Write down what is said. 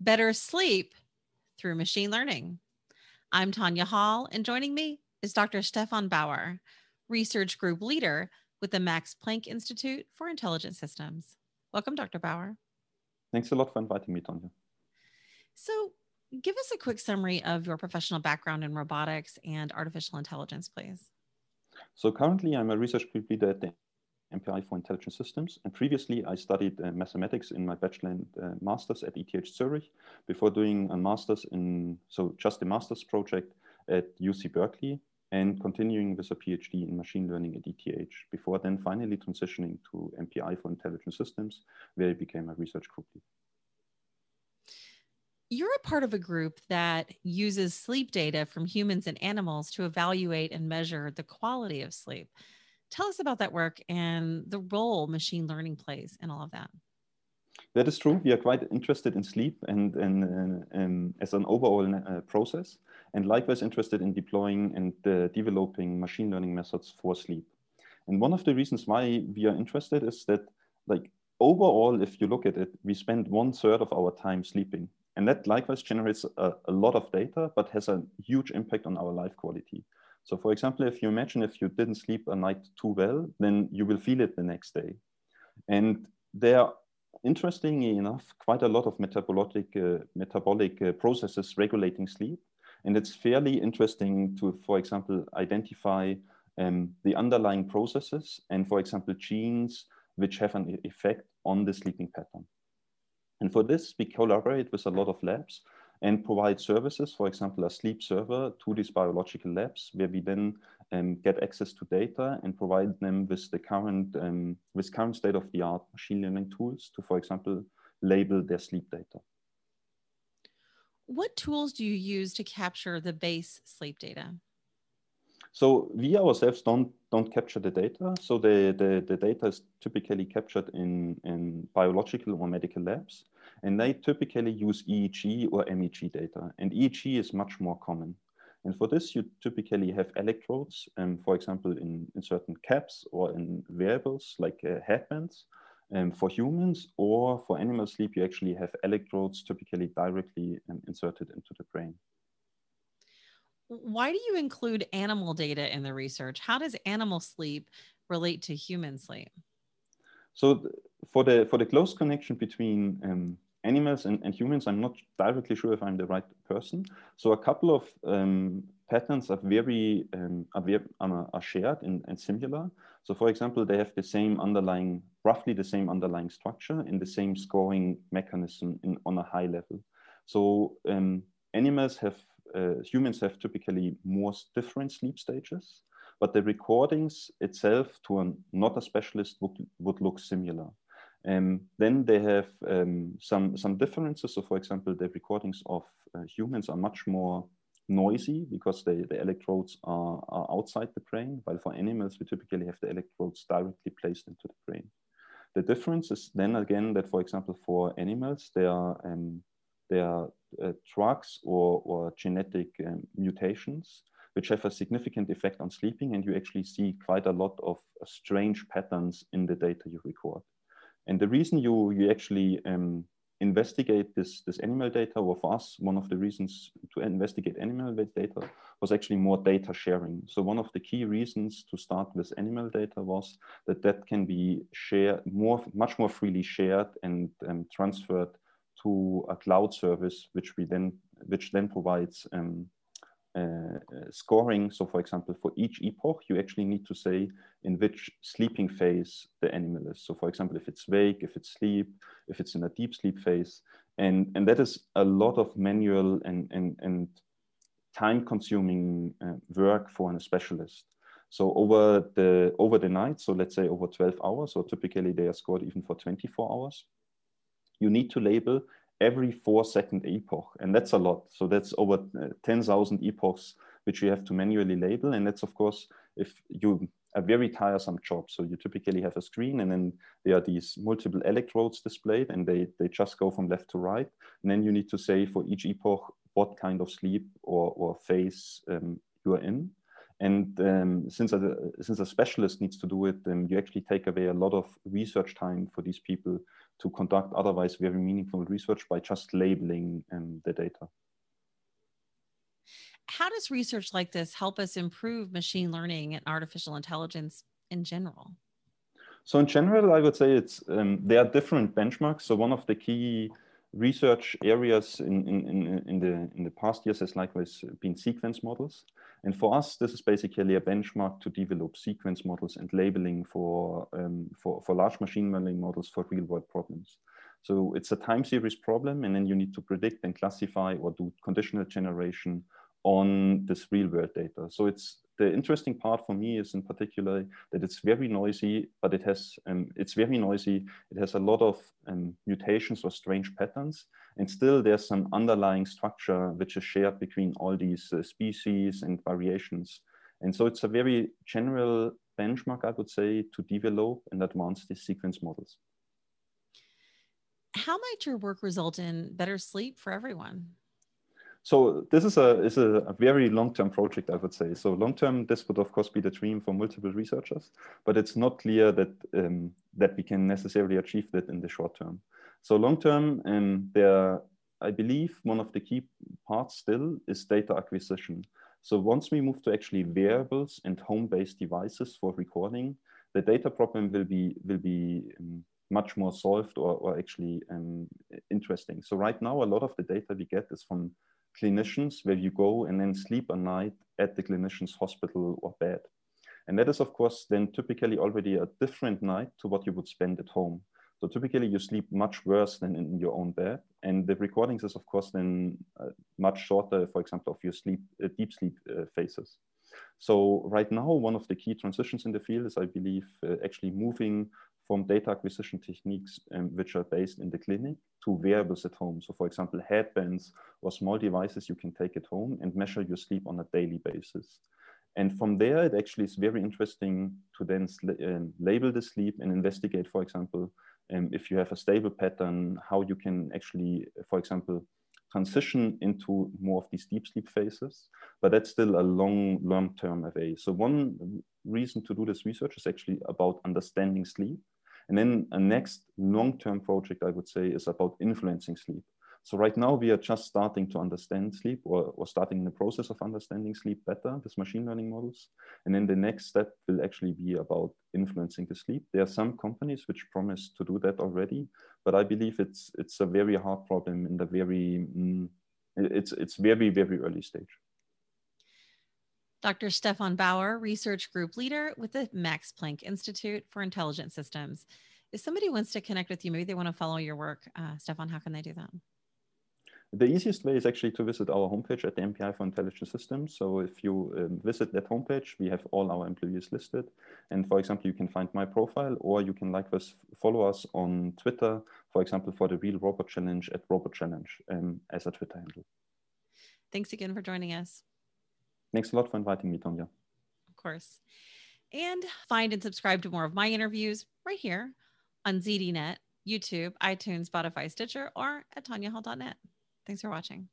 better sleep through machine learning. I'm Tonya Hall, and joining me is Dr. Stefan Bauer, research group leader with the Max Planck Institute for Intelligent Systems. Welcome, Dr. Bauer. Thanks a lot for inviting me, Tonya. So, give us a quick summary of your professional background in robotics and artificial intelligence, please. So, currently, I'm a research group leader at the MPI for Intelligent Systems. And previously, I studied uh, mathematics in my bachelor and uh, master's at ETH Zurich before doing a master's in, so just a master's project at UC Berkeley and continuing with a PhD in machine learning at ETH before then finally transitioning to MPI for Intelligent Systems, where I became a research group lead. You're a part of a group that uses sleep data from humans and animals to evaluate and measure the quality of sleep. Tell us about that work and the role machine learning plays in all of that. That is true. We are quite interested in sleep and, and, and, and as an overall uh, process, and likewise interested in deploying and uh, developing machine learning methods for sleep. And one of the reasons why we are interested is that, like overall, if you look at it, we spend one third of our time sleeping, and that likewise generates a, a lot of data, but has a huge impact on our life quality. So for example, if you imagine if you didn't sleep a night too well, then you will feel it the next day. And there are, interestingly enough, quite a lot of metabolic, uh, metabolic uh, processes regulating sleep. And it's fairly interesting to, for example, identify um, the underlying processes and, for example, genes which have an effect on the sleeping pattern. And for this, we collaborate with a lot of labs and provide services, for example, a sleep server to these biological labs, where we then um, get access to data and provide them with the current um, with current state of the art machine learning tools to, for example, label their sleep data. What tools do you use to capture the base sleep data? So we ourselves don't don't capture the data. So the, the, the data is typically captured in, in biological or medical labs. And they typically use EEG or MEG data. And EEG is much more common. And for this, you typically have electrodes, um, for example, in, in certain caps or in wearables like uh, headbands. Um, for humans or for animal sleep, you actually have electrodes typically directly um, inserted into the brain. Why do you include animal data in the research? How does animal sleep relate to human sleep? So for the for the close connection between um, animals and, and, humans, I'm not directly sure if I'm the right person. So a couple of um, patterns are very, um, are, very are, shared and, and, similar. So for example, they have the same underlying, roughly the same underlying structure and the same scoring mechanism in, on a high level. So um, animals have, uh, humans have typically more different sleep stages, but the recordings itself to a, not a specialist would, would look similar. Um, then they have um, some, some differences. So for example, the recordings of uh, humans are much more noisy because they, the electrodes are, are outside the brain, while for animals, we typically have the electrodes directly placed into the brain. The difference is then again that, for example, for animals, there are, um, there are uh, drugs or, or genetic um, mutations which have a significant effect on sleeping, and you actually see quite a lot of uh, strange patterns in the data you record. And the reason you, you actually um, investigate this, this animal data, or for us, one of the reasons to investigate animal data was actually more data sharing. So one of the key reasons to start with animal data was that that can be shared more, much more freely shared and um, transferred to a cloud service, which we then, which then provides um, scoring. So for example, for each epoch, you actually need to say in which sleeping phase the animal is. So for example, if it's wake, if it's sleep, if it's in a deep sleep phase. And, and that is a lot of manual and, and, and time consuming uh, work for a specialist. So over the, over the night, so let's say over 12 hours, or typically they are scored even for 24 hours, you need to label every four second epoch. And that's a lot. So that's over uh, 10,000 epochs, which you have to manually label. And that's, of course, if you a very tiresome job. So you typically have a screen and then there are these multiple electrodes displayed and they, they just go from left to right. And then you need to say for each epoch, what kind of sleep or, or phase um, you are in. And um, since, a, since a specialist needs to do it, um, you actually take away a lot of research time for these people to conduct otherwise very meaningful research by just labeling um, the data. How does research like this help us improve machine learning and artificial intelligence in general? So in general, I would say it's um, there are different benchmarks. So one of the key research areas in, in, in, the, in the past years has likewise been sequence models. And for us, this is basically a benchmark to develop sequence models and labeling for, um, for, for large machine learning models for real world problems. So it's a time series problem, and then you need to predict and classify or do conditional generation on this real world data. So it's the interesting part for me is in particular that it's very noisy, but it has um, it's very noisy. It has a lot of um, mutations or strange patterns, and still there's some underlying structure which is shared between all these uh, species and variations. And so it's a very general benchmark, I would say, to develop and advance these sequence models. How might your work result in better sleep for everyone? So this is a is a, very long term project, I would say. So long term, this would of course be the dream for multiple researchers, but it's not clear that um, that we can necessarily achieve that in the short term. So long term, um, there, I believe one of the key parts still is data acquisition. So once we move to actually wearables and home-based devices for recording, the data problem will be will be um, much more solved or, or actually um, interesting. So right now, a lot of the data we get is from clinicians where you go and then sleep a night at the clinician's hospital or bed. And that is, of course, then typically already a different night to what you would spend at home. So typically you sleep much worse than in your own bed. And the recordings is, of course, then uh, much shorter, for example, of your sleep, uh, deep sleep uh, phases. So right now, one of the key transitions in the field is, I believe, uh, actually moving from data acquisition techniques um, which are based in the clinic to wearables at home. So for example, headbands or small devices you can take at home and measure your sleep on a daily basis. And from there, it actually is very interesting to then um, label the sleep and investigate, for example, um, if you have a stable pattern, how you can actually, for example, transition into more of these deep sleep phases, but that's still a long, long-term away. So one reason to do this research is actually about understanding sleep and then a next long-term project, I would say, is about influencing sleep. So right now we are just starting to understand sleep or, or starting the process of understanding sleep better with machine learning models. And then the next step will actually be about influencing the sleep. There are some companies which promise to do that already, but I believe it's it's a very hard problem in the very mm, it's it's very very early stage. Dr. Stefan Bauer, Research Group Leader with the Max Planck Institute for Intelligent Systems. If somebody wants to connect with you, maybe they want to follow your work, uh, Stefan, how can they do that? The easiest way is actually to visit our homepage at the MPI for Intelligent Systems. So if you um, visit that homepage, we have all our employees listed. And for example, you can find my profile or you can likewise follow us on Twitter, for example, for the Real Robot Challenge at Robot Challenge um, as a Twitter handle. Thanks again for joining us. Thanks a lot for inviting me, Tonya. Of course. And find and subscribe to more of my interviews right here on ZDNet, YouTube, iTunes, Spotify, Stitcher, or at tonyahall.net. Thanks for watching.